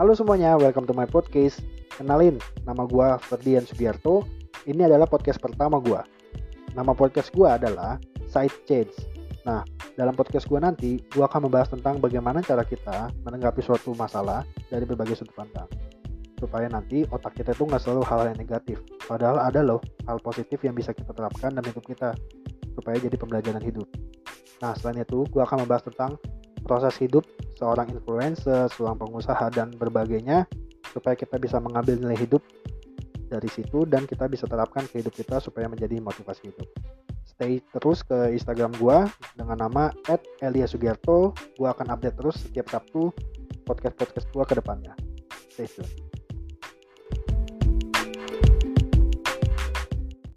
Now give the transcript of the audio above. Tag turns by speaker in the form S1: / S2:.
S1: Halo semuanya, welcome to my podcast. Kenalin, nama gue Ferdian Sugiarto. Ini adalah podcast pertama gue. Nama podcast gue adalah Side Change. Nah, dalam podcast gue nanti, gue akan membahas tentang bagaimana cara kita menanggapi suatu masalah dari berbagai sudut pandang. Supaya nanti otak kita itu nggak selalu hal yang negatif. Padahal ada loh hal positif yang bisa kita terapkan dalam hidup kita. Supaya jadi pembelajaran hidup. Nah, selain itu, gue akan membahas tentang proses hidup seorang influencer, seorang pengusaha, dan berbagainya supaya kita bisa mengambil nilai hidup dari situ dan kita bisa terapkan ke hidup kita supaya menjadi motivasi hidup. Stay terus ke Instagram gue dengan nama @eliasugiarto. Gue akan update terus setiap Sabtu podcast-podcast gue ke depannya. Stay tune.